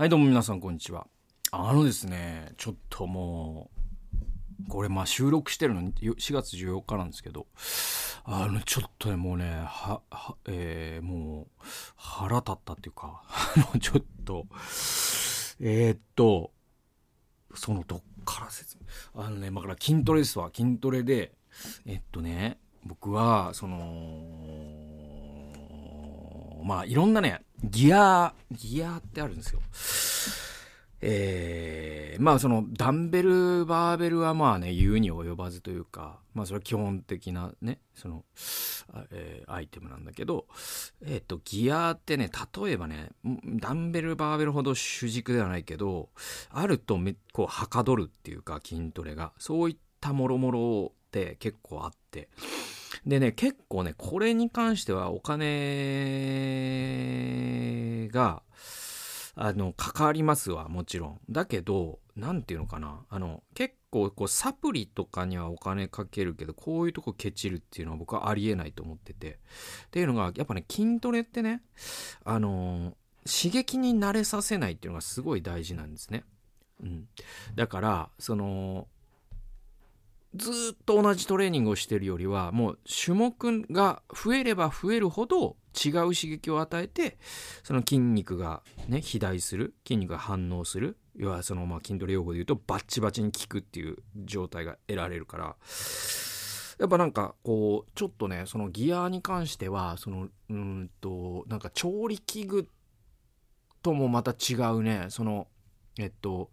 はい、どうも皆さん、こんにちは。あのですね、ちょっともう、これまあ収録してるの4月14日なんですけど、あの、ちょっとね、もうね、は、は、えー、もう、腹立ったっていうか、あの、ちょっと、えー、っと、その、どっから説明、あのね、まあ、から筋トレですわ。筋トレで、えっとね、僕は、その、まあ、いろんなね、ギア、ギアってあるんですよ。えー、まあそのダンベル、バーベルはまあね、言うに及ばずというか、まあそれは基本的なね、その、えー、アイテムなんだけど、えっ、ー、と、ギアってね、例えばね、ダンベル、バーベルほど主軸ではないけど、あるとめ、こう、はかどるっていうか、筋トレが、そういったもろもろって結構あって、でね、結構ね、これに関してはお金が、あの、かかりますわ、もちろん。だけど、なんていうのかな。あの、結構、こう、サプリとかにはお金かけるけど、こういうとこケチるっていうのは僕はありえないと思ってて。っていうのが、やっぱね、筋トレってね、あの刺激に慣れさせないっていうのがすごい大事なんですね。うん。だから、その、ずっと同じトレーニングをしてるよりはもう種目が増えれば増えるほど違う刺激を与えてその筋肉がね肥大する筋肉が反応する要はそのまあ筋トレ用語で言うとバッチバチに効くっていう状態が得られるからやっぱなんかこうちょっとねそのギアに関してはそのうんとなんか調理器具ともまた違うねそのえっと、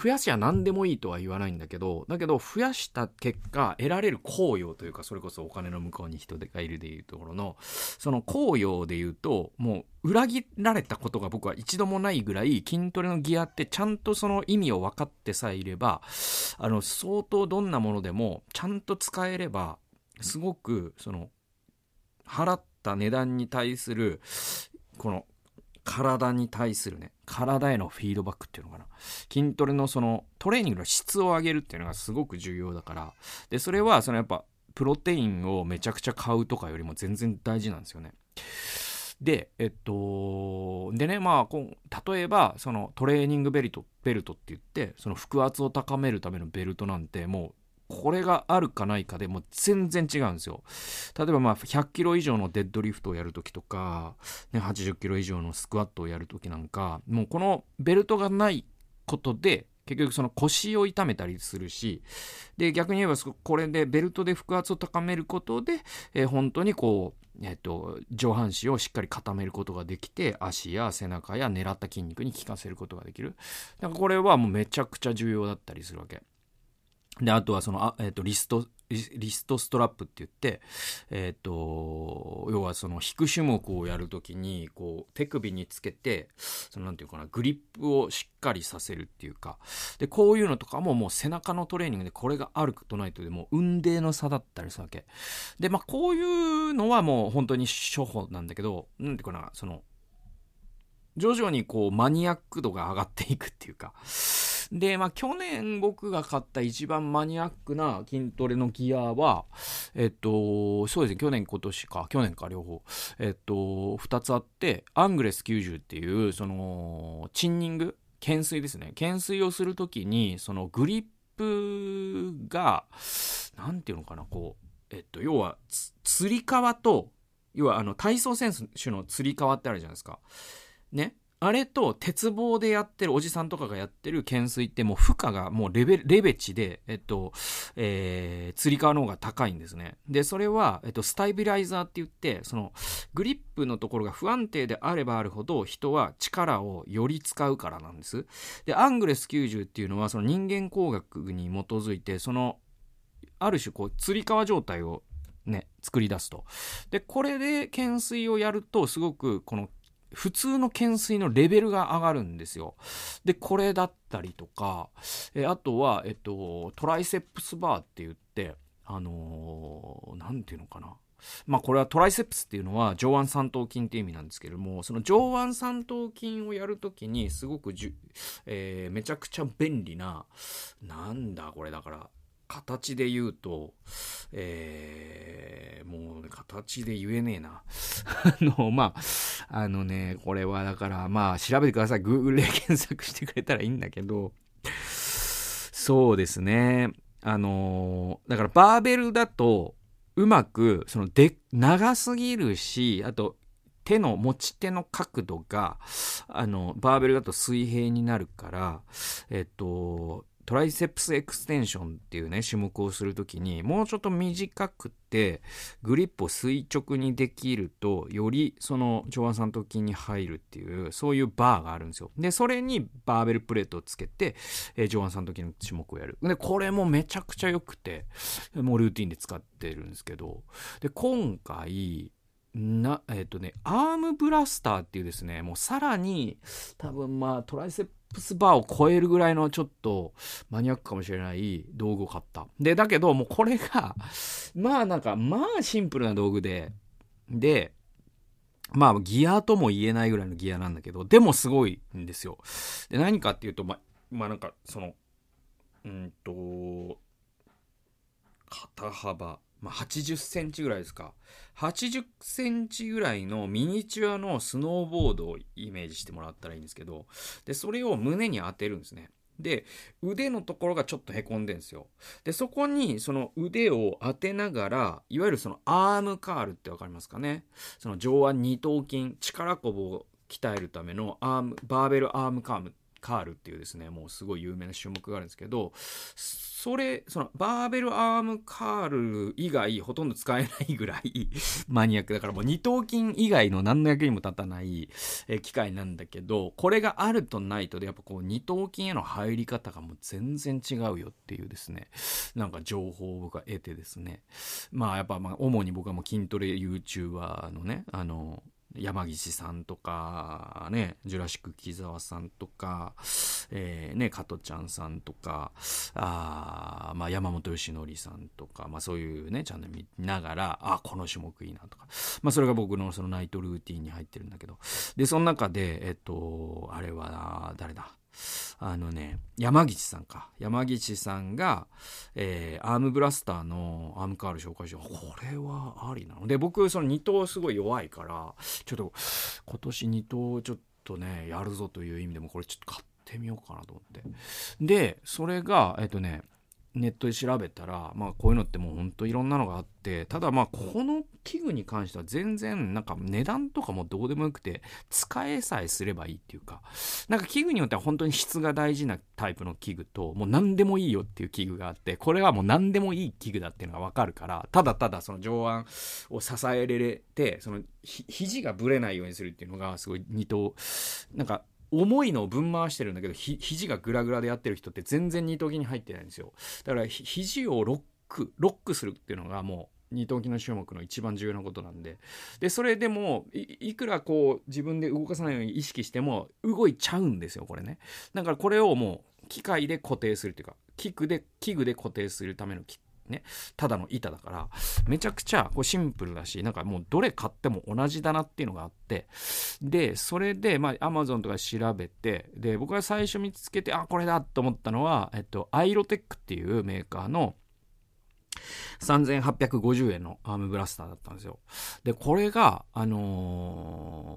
増やしは何でもいいとは言わないんだけど、だけど増やした結果得られる効用というか、それこそお金の向こうに人がいるでいうところの、その効用で言うと、もう裏切られたことが僕は一度もないぐらい筋トレのギアってちゃんとその意味を分かってさえいれば、あの、相当どんなものでもちゃんと使えれば、すごくその、払った値段に対する、この体に対するね、体へのフィードバックっていうのかな。筋トレのそのトレーニングの質を上げるっていうのがすごく重要だから。で、それはそのやっぱプロテインをめちゃくちゃ買うとかよりも全然大事なんですよね。で、えっと、でね、まあ、例えば、そのトレーニングベルト、ベルトって言って、その腹圧を高めるためのベルトなんて、もうこれがあるかないかでもう全然違うんですよ。例えばまあ100キロ以上のデッドリフトをやるときとか、ね、80キロ以上のスクワットをやるときなんか、もうこのベルトがないことで、結局その腰を痛めたりするし、で、逆に言えばこれでベルトで腹圧を高めることで、えー、本当にこう、えっ、と、上半身をしっかり固めることができて、足や背中や狙った筋肉に効かせることができる。だからこれはもうめちゃくちゃ重要だったりするわけ。で、あとはその、あえっ、ー、と、リスト、リストストラップって言って、えっ、ー、と、要はその、引く種目をやるときに、こう、手首につけて、その、なんていうかな、グリップをしっかりさせるっていうか、で、こういうのとかももう背中のトレーニングでこれがあるとないとでも、運命の差だったりするわけ。で、まあ、こういうのはもう本当に処方なんだけど、なんていうかな、その、徐々にこう、マニアック度が上がっていくっていうか、で、まあ、去年僕が買った一番マニアックな筋トレのギアは、えっと、そうですね、去年今年か、去年か両方、えっと、二つあって、アングレス90っていう、その、チンニング、懸垂ですね。懸垂をするときに、そのグリップが、なんていうのかな、こう、えっと、要は、つり革と、要はあの体操選手のつり革ってあるじゃないですか。ね。あれと鉄棒でやってるおじさんとかがやってる懸垂ってもう負荷がもうレベレベチで、えっと、えー、釣り革の方が高いんですね。で、それは、えっと、スタイビライザーって言って、その、グリップのところが不安定であればあるほど人は力をより使うからなんです。で、アングレス90っていうのはその人間工学に基づいて、その、ある種こう、釣り革状態をね、作り出すと。で、これで懸垂をやると、すごくこの普通の懸垂のレベルが上がるんですよ。で、これだったりとか、えあとは、えっと、トライセップスバーって言って、あのー、なんていうのかな。まあこれはトライセップスっていうのは上腕三頭筋っていう意味なんですけれども、その上腕三頭筋をやるときにすごくじゅ、えー、めちゃくちゃ便利な、なんだこれだから、形で言うと、えー、形で言えねえな。あの、まあ、あのね、これはだから、まあ、調べてください。Google で 検索してくれたらいいんだけど、そうですね。あのだからバーベルだと、うまく、その、で、長すぎるし、あと、手の持ち手の角度が、あの、バーベルだと水平になるから、えっと、トライセプスエクステンションっていうね、種目をするときに、もうちょっと短くて、グリップを垂直にできると、よりその上腕三頭筋に入るっていう、そういうバーがあるんですよ。で、それにバーベルプレートをつけて、えー、上腕三頭筋の種目をやる。で、これもめちゃくちゃ良くて、もうルーティンで使ってるんですけど、で、今回、な、えっ、ー、とね、アームブラスターっていうですね、もうさらに、多分まあ、トライセプスバーを超えるぐらいのちょっとマニアックかもしれない道具を買った。で、だけどもうこれが、まあなんか、まあシンプルな道具で、で、まあギアとも言えないぐらいのギアなんだけど、でもすごいんですよ。で、何かっていうと、ま、まあなんか、その、うんと、肩幅、まあ、80センチぐらいですか。80センチぐらいのミニチュアのスノーボードをイメージしてもらったらいいんですけど、で、それを胸に当てるんですね。で、腕のところがちょっと凹んでんですよ。で、そこにその腕を当てながら、いわゆるそのアームカールってわかりますかねその上腕二頭筋、力こぶを鍛えるためのアーム、バーベルアームカームカールっていうですね、もうすごい有名な種目があるんですけど、それ、そのバーベルアームカール以外ほとんど使えないぐらい マニアックだからもう二頭筋以外の何の役にも立たない機械なんだけど、これがあるとないとでやっぱこう二頭筋への入り方がもう全然違うよっていうですね、なんか情報を僕は得てですね、まあやっぱまあ主に僕はもう筋トレ YouTuber のね、あの、山岸さんとか、ね、ジュラシック木沢さんとか、えー、ね、加トちゃんさんとか、あまあ、山本由伸さんとか、まあ、そういうね、チャンネル見ながら、あ、この種目いいなとか、まあ、それが僕のそのナイトルーティンに入ってるんだけど、で、その中で、えっと、あれは、誰だ？あのね、山岸さんか。山岸さんが、えー、アームブラスターのアームカール紹介して、これはありなので、僕、その2頭すごい弱いから、ちょっと、今年2頭ちょっとね、やるぞという意味でも、これちょっと買ってみようかなと思って。で、それが、えっとね、ネットで調べたら、まあこういうのってもうほんといろんなのがあって、ただまあこの器具に関しては全然なんか値段とかもどうでもよくて、使えさえすればいいっていうか、なんか器具によっては本当に質が大事なタイプの器具と、もう何でもいいよっていう器具があって、これはもう何でもいい器具だっていうのがわかるから、ただただその上腕を支えられて、そのひ肘がぶれないようにするっていうのがすごい二頭、なんか重いのをぶん回してるんだけど、ひ、肘がグラグラでやってる人って全然二頭筋に入ってないんですよ。だから、肘をロック、ロックするっていうのがもう、二頭筋の種目の一番重要なことなんで。で、それでもい、いくらこう、自分で動かさないように意識しても、動いちゃうんですよ、これね。だからこれをもう、機械で固定するっていうか、器具で、器具で固定するためのね、ただの板だから、めちゃくちゃこうシンプルだし、なんかもうどれ買っても同じだなっていうのがあって、で、それで、まあ、アマゾンとか調べて、で、僕が最初見つけて、あ、これだと思ったのは、えっと、アイロテックっていうメーカーの、3850円のアームブラスターだったんですよ。で、これが、あの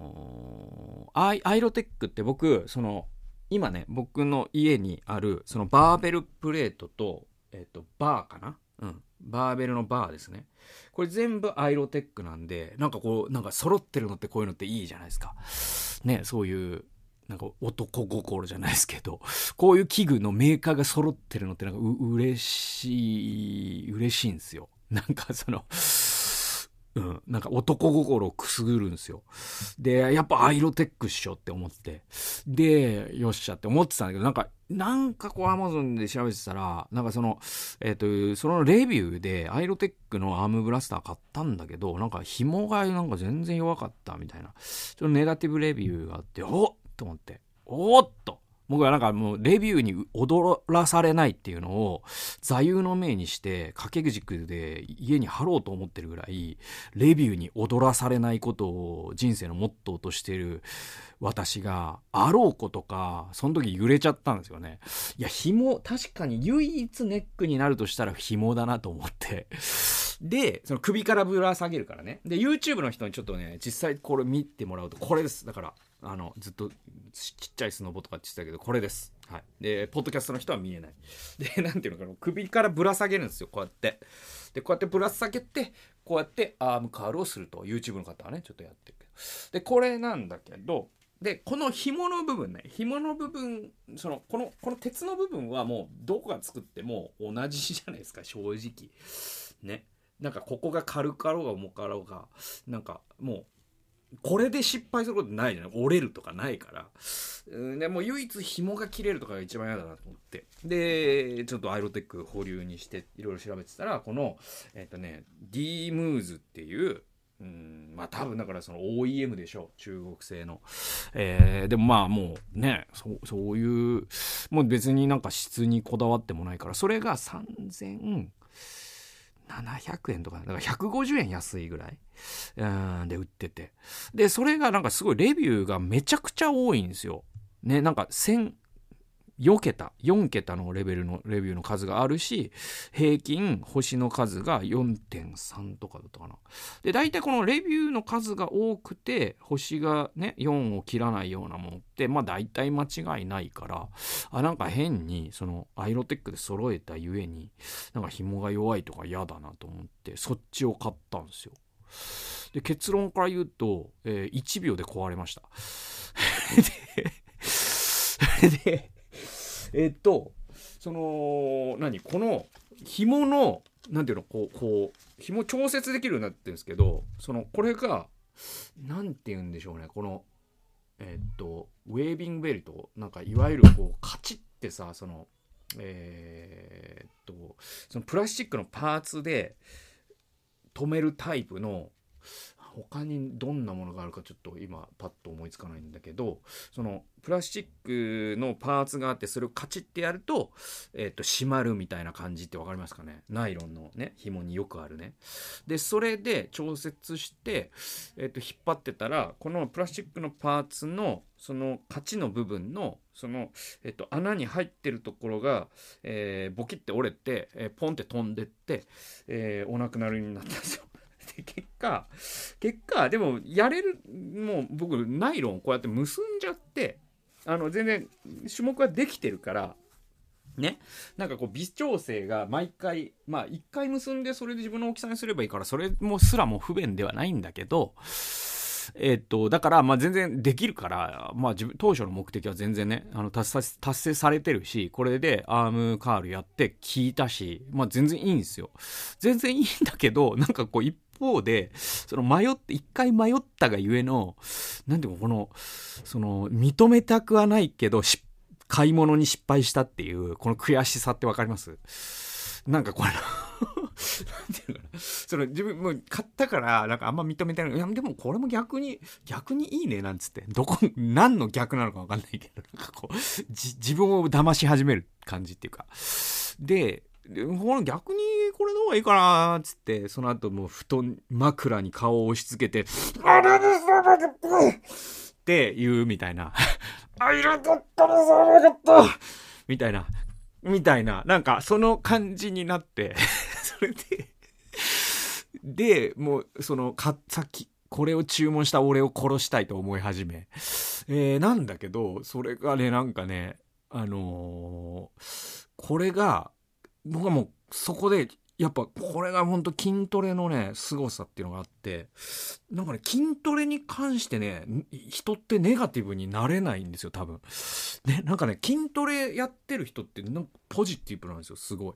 ー、アイアイロテックって僕、その、今ね、僕の家にある、そのバーベルプレートと、えっ、と、バーかなうん。バーベルのバーですね。これ全部アイロテックなんで、なんかこう、なんか揃ってるのってこういうのっていいじゃないですか。ね、そういう、なんか男心じゃないですけど、こういう器具のメーカーが揃ってるのってなんかう、嬉しい、嬉しいんですよ。なんかその、うん、なんか男心をくすぐるんですよ。で、やっぱアイロテックっしょって思って。で、よっしゃって思ってたんだけど、なんか、なんかこうアマゾンで調べてたら、なんかその、えっ、ー、と、そのレビューでアイロテックのアームブラスター買ったんだけど、なんか紐がなんか全然弱かったみたいな、ちょっとネガティブレビューがあって、おっと思って、おっと僕はなんかもうレビューに踊らされないっていうのを座右の銘にして掛け軸で家に貼ろうと思ってるぐらいレビューに踊らされないことを人生のモットーとしてる私があろうことかその時揺れちゃったんですよね。いや紐確かに唯一ネックになるとしたら紐だなと思って。でその首からぶら下げるからね。で YouTube の人にちょっとね実際これ見てもらうとこれです。だからあのずっとちっちゃいスノボとかって言ってたけどこれです。はい。でポッドキャストの人は見えない。で 何ていうのかな。首からぶら下げるんですよ。こうやって。でこうやってぶら下げてこうやってアームカールをすると。YouTube の方はねちょっとやってるけど。でこれなんだけどでこの紐の部分ね紐の部分そのこのこの鉄の部分はもうどこが作っても同じじゃないですか。正直。ね。なんかここが軽かろうが重かろうがなんかもうこれで失敗することないじゃない。折れるとかないから。でも唯一紐が切れるとかが一番嫌だなと思って。でちょっとアイロテック保留にしていろいろ調べてたらこのえっ、ー、とね D ムーズっていううんまあ多分だからその OEM でしょう。中国製の、えー、でもまあもうねそうそういうもう別になんか質にこだわってもないからそれが3000 700円とか、だから150円安いぐらい、うん、で売ってて。で、それがなんかすごいレビューがめちゃくちゃ多いんですよ。ね、なんか1000、4桁、4桁のレベルのレビューの数があるし、平均星の数が4.3とかだったかな。で、大体このレビューの数が多くて、星がね、4を切らないようなものって、まあ大体間違いないから、あ、なんか変に、そのアイロテックで揃えたゆえに、なんか紐が弱いとか嫌だなと思って、そっちを買ったんですよ。で、結論から言うと、えー、1秒で壊れました。で、えっとその何この紐の何ていうのこうこう紐調節できるようになってるんですけどそのこれが何て言うんでしょうねこのえっとウェービングベルトなんかいわゆるこうカチッてさそのえー、っとそのプラスチックのパーツで止めるタイプの他にどんなものがあるかちょっと今パッと思いつかないんだけどそのプラスチックのパーツがあってそれをカチッてやると,、えー、と閉まるみたいな感じって分かりますかね？ナイロンのね紐によくあるねでそれで調節して、えー、と引っ張ってたらこのプラスチックのパーツのそのカチの部分のその、えっと、穴に入ってるところが、えー、ボキって折れて、えー、ポンって飛んでって、えー、お亡くなりになったんですよ。結果結果でもやれるもう僕ナイロンこうやって結んじゃってあの全然種目はできてるからねなんかこう微調整が毎回まあ1回結んでそれで自分の大きさにすればいいからそれもすらも不便ではないんだけどえっと、だから、まあ、全然できるから、まあ、自分、当初の目的は全然ね、あの、達成、達成されてるし、これでアームカールやって聞いたし、まあ、全然いいんですよ。全然いいんだけど、なんかこう、一方で、その迷って、一回迷ったがゆえの、なんていうか、この、その、認めたくはないけど、買い物に失敗したっていう、この悔しさってわかります？なんかこれ なんていうかな？その自分も買ったから、なんかあんま認めてない。いや、でもこれも逆に、逆にいいね、なんつって。どこ、何の逆なのかわかんないけど、なんかこう、自分を騙し始める感じっていうか。で、ほら逆にこれの方がいいかなつって、その後もう布団、枕に顔を押し付けて、あれですって言うみたいな。あ、いらだったらさ、なかったみたいな。みたいな。なんか、その感じになって それでで、もう、その、か、さっき、これを注文した俺を殺したいと思い始め。えー、なんだけど、それがね、なんかね、あのー、これが、僕はもう、そこでやっぱこれが本当筋トレのね、凄さっていうのがあって、なんかね、筋トレに関してね、人ってネガティブになれないんですよ、多分。ね、なんかね、筋トレやってる人ってなんかポジティブなんですよ、すごい。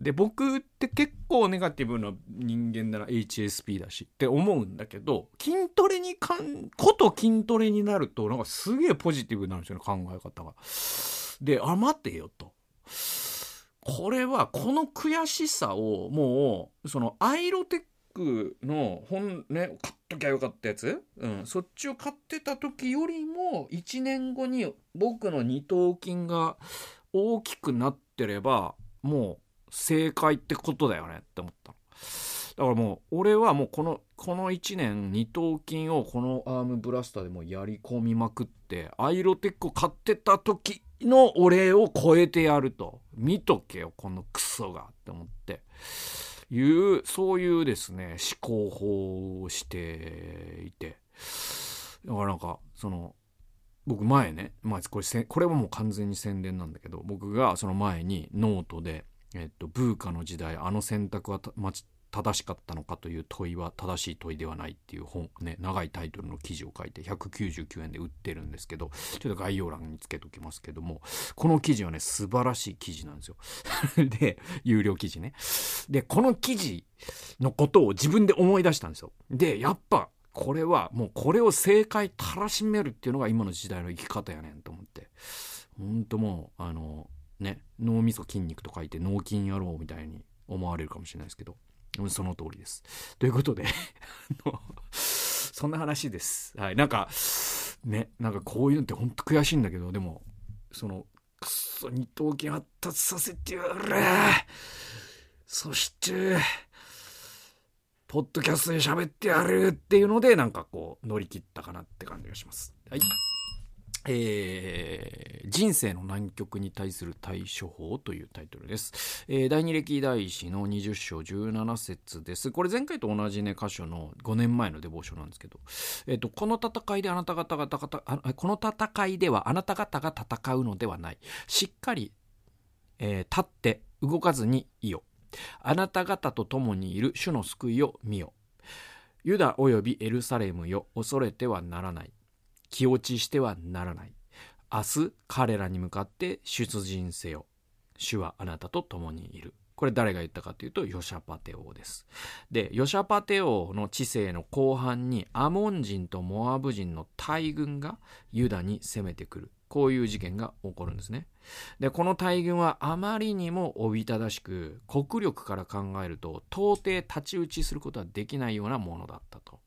で、僕って結構ネガティブな人間だな、HSP だしって思うんだけど、筋トレにかん、こと筋トレになると、なんかすげえポジティブなんですよね、考え方が。で、あ、待てよと。これはこの悔しさをもうそのアイロテックの本ね買っときゃよかったやつ、うん、そっちを買ってた時よりも1年後に僕の二頭筋が大きくなってればもう正解ってことだよねって思ったの。だからもう俺はもうこのこの1年二頭筋をこのアームブラスターでもやり込みまくってアイロテックを買ってた時の俺を超えてやると。見とけよこのクソがって思って。いうそういうですね思考法をしていて。だからなんかその僕前ね、まあ、これこれはもう完全に宣伝なんだけど僕がその前にノートでえっと、ブーカの時代あの選択は正しかったのかという問いは正しい問いではないっていう本、ね、長いタイトルの記事を書いて199円で売ってるんですけど、ちょっと概要欄につけときますけども、この記事はね、素晴らしい記事なんですよ。で、有料記事ね。で、この記事のことを自分で思い出したんですよ。で、やっぱ、これはもうこれを正解たらしめるっていうのが今の時代の生き方やねんと思って。ほんともう、あの、ね、脳みそ筋肉と書いて脳筋野郎みたいに思われるかもしれないですけど、うんその通りです。ということで そんな話です。はい。なんか、ね、なんかこういうのってほんと悔しいんだけど、でも、その、くそ二頭筋発達させてやれそして、ポッドキャストで喋ってやるっていうので、なんかこう、乗り切ったかなって感じがします。はい。えー、人生の難局に対する対処法というタイトルです。えー、第二歴代史の20章17節です。これ前回と同じね、箇所の5年前のデボーションなんですけど、えっ、ー、と、この戦いであなた方が、この戦いではあなた方が戦うのではない。しっかり、え、立って動かずにいよ。あなた方と共にいる主の救いを見よ。ユダ及びエルサレムよ、恐れてはならない。気落ちしてはならない。明日彼らに向かって出陣せよ。主はあなたと共にいる。これ誰が言ったかというとヨシャパテ王です。で、ヨシャパテ王の治世の後半にアモン人とモアブ人の大軍がユダに攻めてくる。こういう事件が起こるんですね。で、この大軍はあまりにもおびただしく、国力から考えると到底太刀打ちすることはできないようなものだったと。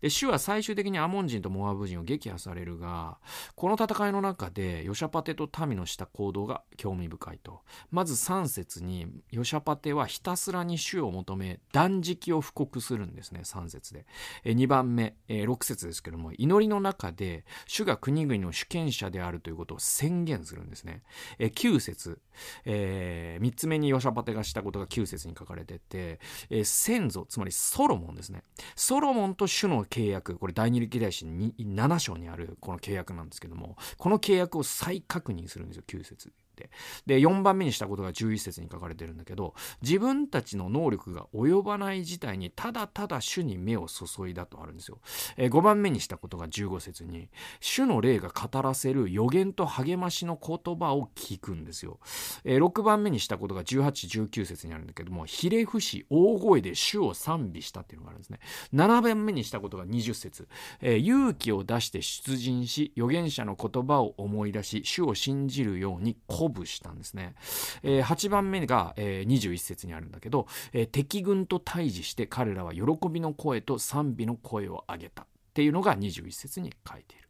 で、主は最終的にアモン人とモアブ人を撃破されるが、この戦いの中でヨシャパテと民のした行動が興味深いと。まず3節にヨシャパテはひたすらに主を求め断食を布告するんですね、3節で。え2番目、え6節ですけども、祈りの中で主が国々の主権者であるということを宣言するんですね。え9節、えー、3つ目にヨシャパテがしたことが9節に書かれてて、先祖、つまりソロモンですね。ソロモンと主の契約、これ第二歴代史7章にあるこの契約なんですけども、この契約を再確認するんですよ、9節。て。で、4番目にしたことが11節に書かれてるんだけど、自分たちの能力が及ばない事態にただただ主に目を注いだとあるんですよ。えー、5番目にしたことが15節に、主の霊が語らせる予言と励ましの言葉を聞くんですよ。えー、6番目にしたことが18、19節にあるんだけども、ひれ伏し大声で主を賛美したっていうのがあるんですね。7番目にしたことが20節、えー、勇気を出して出陣し、預言者の言葉を思い出し、主を信じるように鼓舞したんですね。えー、8番目が、えー、21節にあるんだけど、えー、敵軍と対峙して彼らは喜びの声と賛美の声を上げたっていうのが21節に書いている。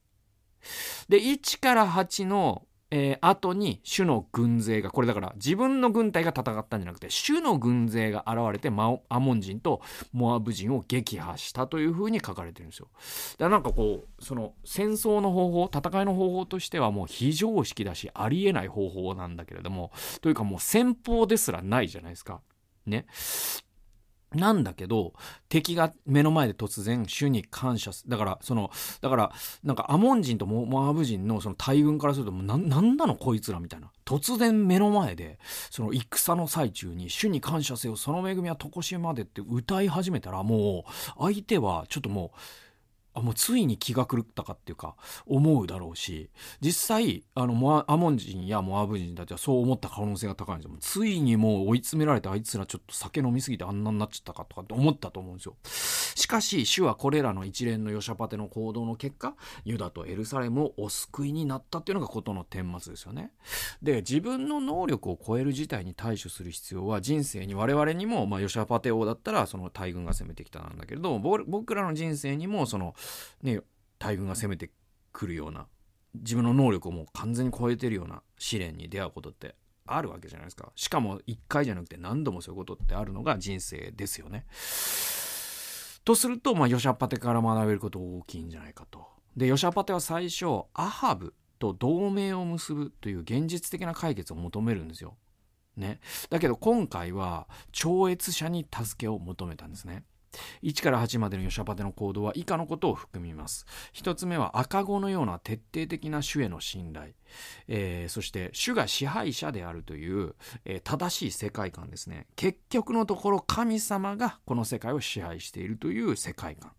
で、1から8のえー、後に主の軍勢が、これだから自分の軍隊が戦ったんじゃなくて、主の軍勢が現れて、アモン人とモアブ人を撃破したというふうに書かれてるんですよ。だからなんかこう、その戦争の方法、戦いの方法としてはもう非常識だし、ありえない方法なんだけれども、というかもう戦法ですらないじゃないですか。ね。なんだけど、敵が目の前で突然主に感謝す。だから、その、だから、なんかアモン人とモアブ人のその大軍からすると、な、なんなのこいつらみたいな。突然目の前で、その戦の最中に主に感謝せよ、その恵みはとこしまでって歌い始めたら、もう、相手はちょっともう、あもうついに気が狂ったかっていうか思うだろうし実際あのモアアモン人やモアブ人たちはそう思った可能性が高いんですよ。ついにもう追い詰められてあいつらちょっと酒飲みすぎてあんなになっちゃったかとかって思ったと思うんですよ。しかし主はこれらの一連のヨシャパテの行動の結果ユダとエルサレムをお救いになったっていうのが事の顛末ですよね。で自分の能力を超える事態に対処する必要は人生に我々にも、まあ、ヨシャパテ王だったらその大軍が攻めてきたなんだけれど僕らの人生にもそのね、大軍が攻めてくるような自分の能力をもう完全に超えてるような試練に出会うことってあるわけじゃないですかしかも1回じゃなくて何度もそういうことってあるのが人生ですよね。とすると、まあ、ヨシャパテから学べること大きいんじゃないかと。でヨシャパテは最初アハブと同盟を結ぶという現実的な解決を求めるんですよ。ね、だけど今回は超越者に助けを求めたんですね。1から8までのヨシャパテの行動は以下のことを含みます。1つ目は赤子のような徹底的な主への信頼。えー、そして主が支配者であるという、えー、正しい世界観ですね。結局のところ神様がこの世界を支配しているという世界観、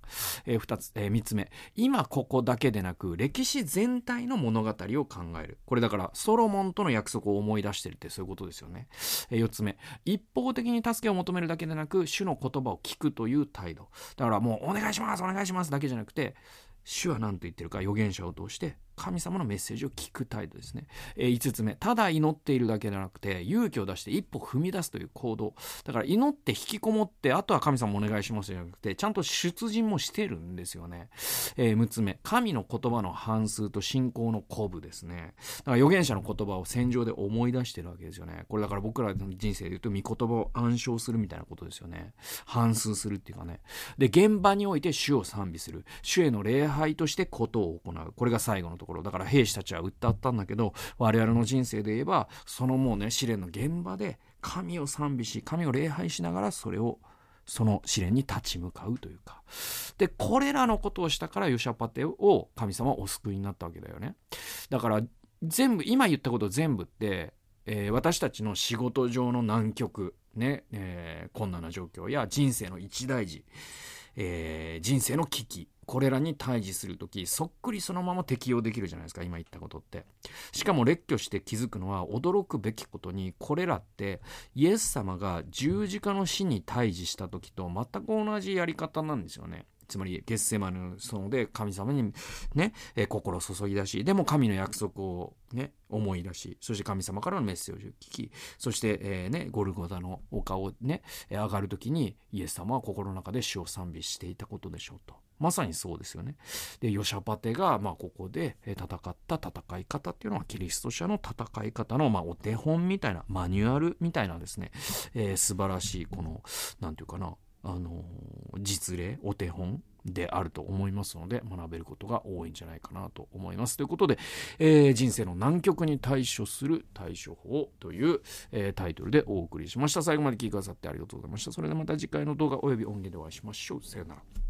えー、2つ、えー、3つ目。今ここだけでなく歴史全体の物語を考える。これだからソロモンとの約束を思い出してるってそういうことですよね、えー、4つ目。一方的に助けを求めるだけでなく主の言葉を聞くという態度。だからもうお願いしますお願いしますだけじゃなくて主は何と言ってるか預言者を通して神様のメッセージを聞く態度ですね、えー、5つ目。ただ祈っているだけではなくて勇気を出して一歩踏み出すという行動。だから祈って引きこもってあとは神様お願いしますじゃなくてちゃんと出陣もしてるんですよね、えー、6つ目。神の言葉の反数と信仰の鼓舞ですね。だから預言者の言葉を戦場で思い出してるわけですよね。これだから僕らの人生で言うと御言葉を暗唱するみたいなことですよね。反数するっていうかね。で現場において主を賛美する。主への礼拝としてことを行う。これが最後のところだから兵士たちは訴ったんだけど我々の人生で言えばそのもうね試練の現場で神を賛美し神を礼拝しながらそれをその試練に立ち向かうというか。でこれらのことをしたからヨシャパテを神様はお救いになったわけだよね。だから全部今言ったこと全部って、えー、私たちの仕事上の難局ね、えー、困難な状況や人生の一大事、えー、人生の危機これらに対峙する時そっくりそのまま適用できるじゃないですか今言ったことって。しかも列挙して気づくのは驚くべきことにこれらってイエス様が十字架の死に対峙した時と全く同じやり方なんですよね。つまりゲッセマヌ園で神様にね、え心を注ぎ出しでも神の約束をね思い出しそして神様からのメッセージを聞きそして、えー、ね、ゴルゴダの丘をね上がる時にイエス様は心の中で主を賛美していたことでしょうと。まさにそうですよね。で、ヨシャパテが、まあ、ここで戦った戦い方っていうのは、キリスト者の戦い方の、まあ、お手本みたいな、マニュアルみたいなですね、えー、素晴らしい、この、なんていうかな、あの実例お手本であると思いますので学べることが多いんじゃないかなと思います。ということで、えー、人生の難局に対処する対処法という、えー、タイトルでお送りしました。最後まで聞いてくださってありがとうございました。それではまた次回の動画および音源でお会いしましょう。さよなら。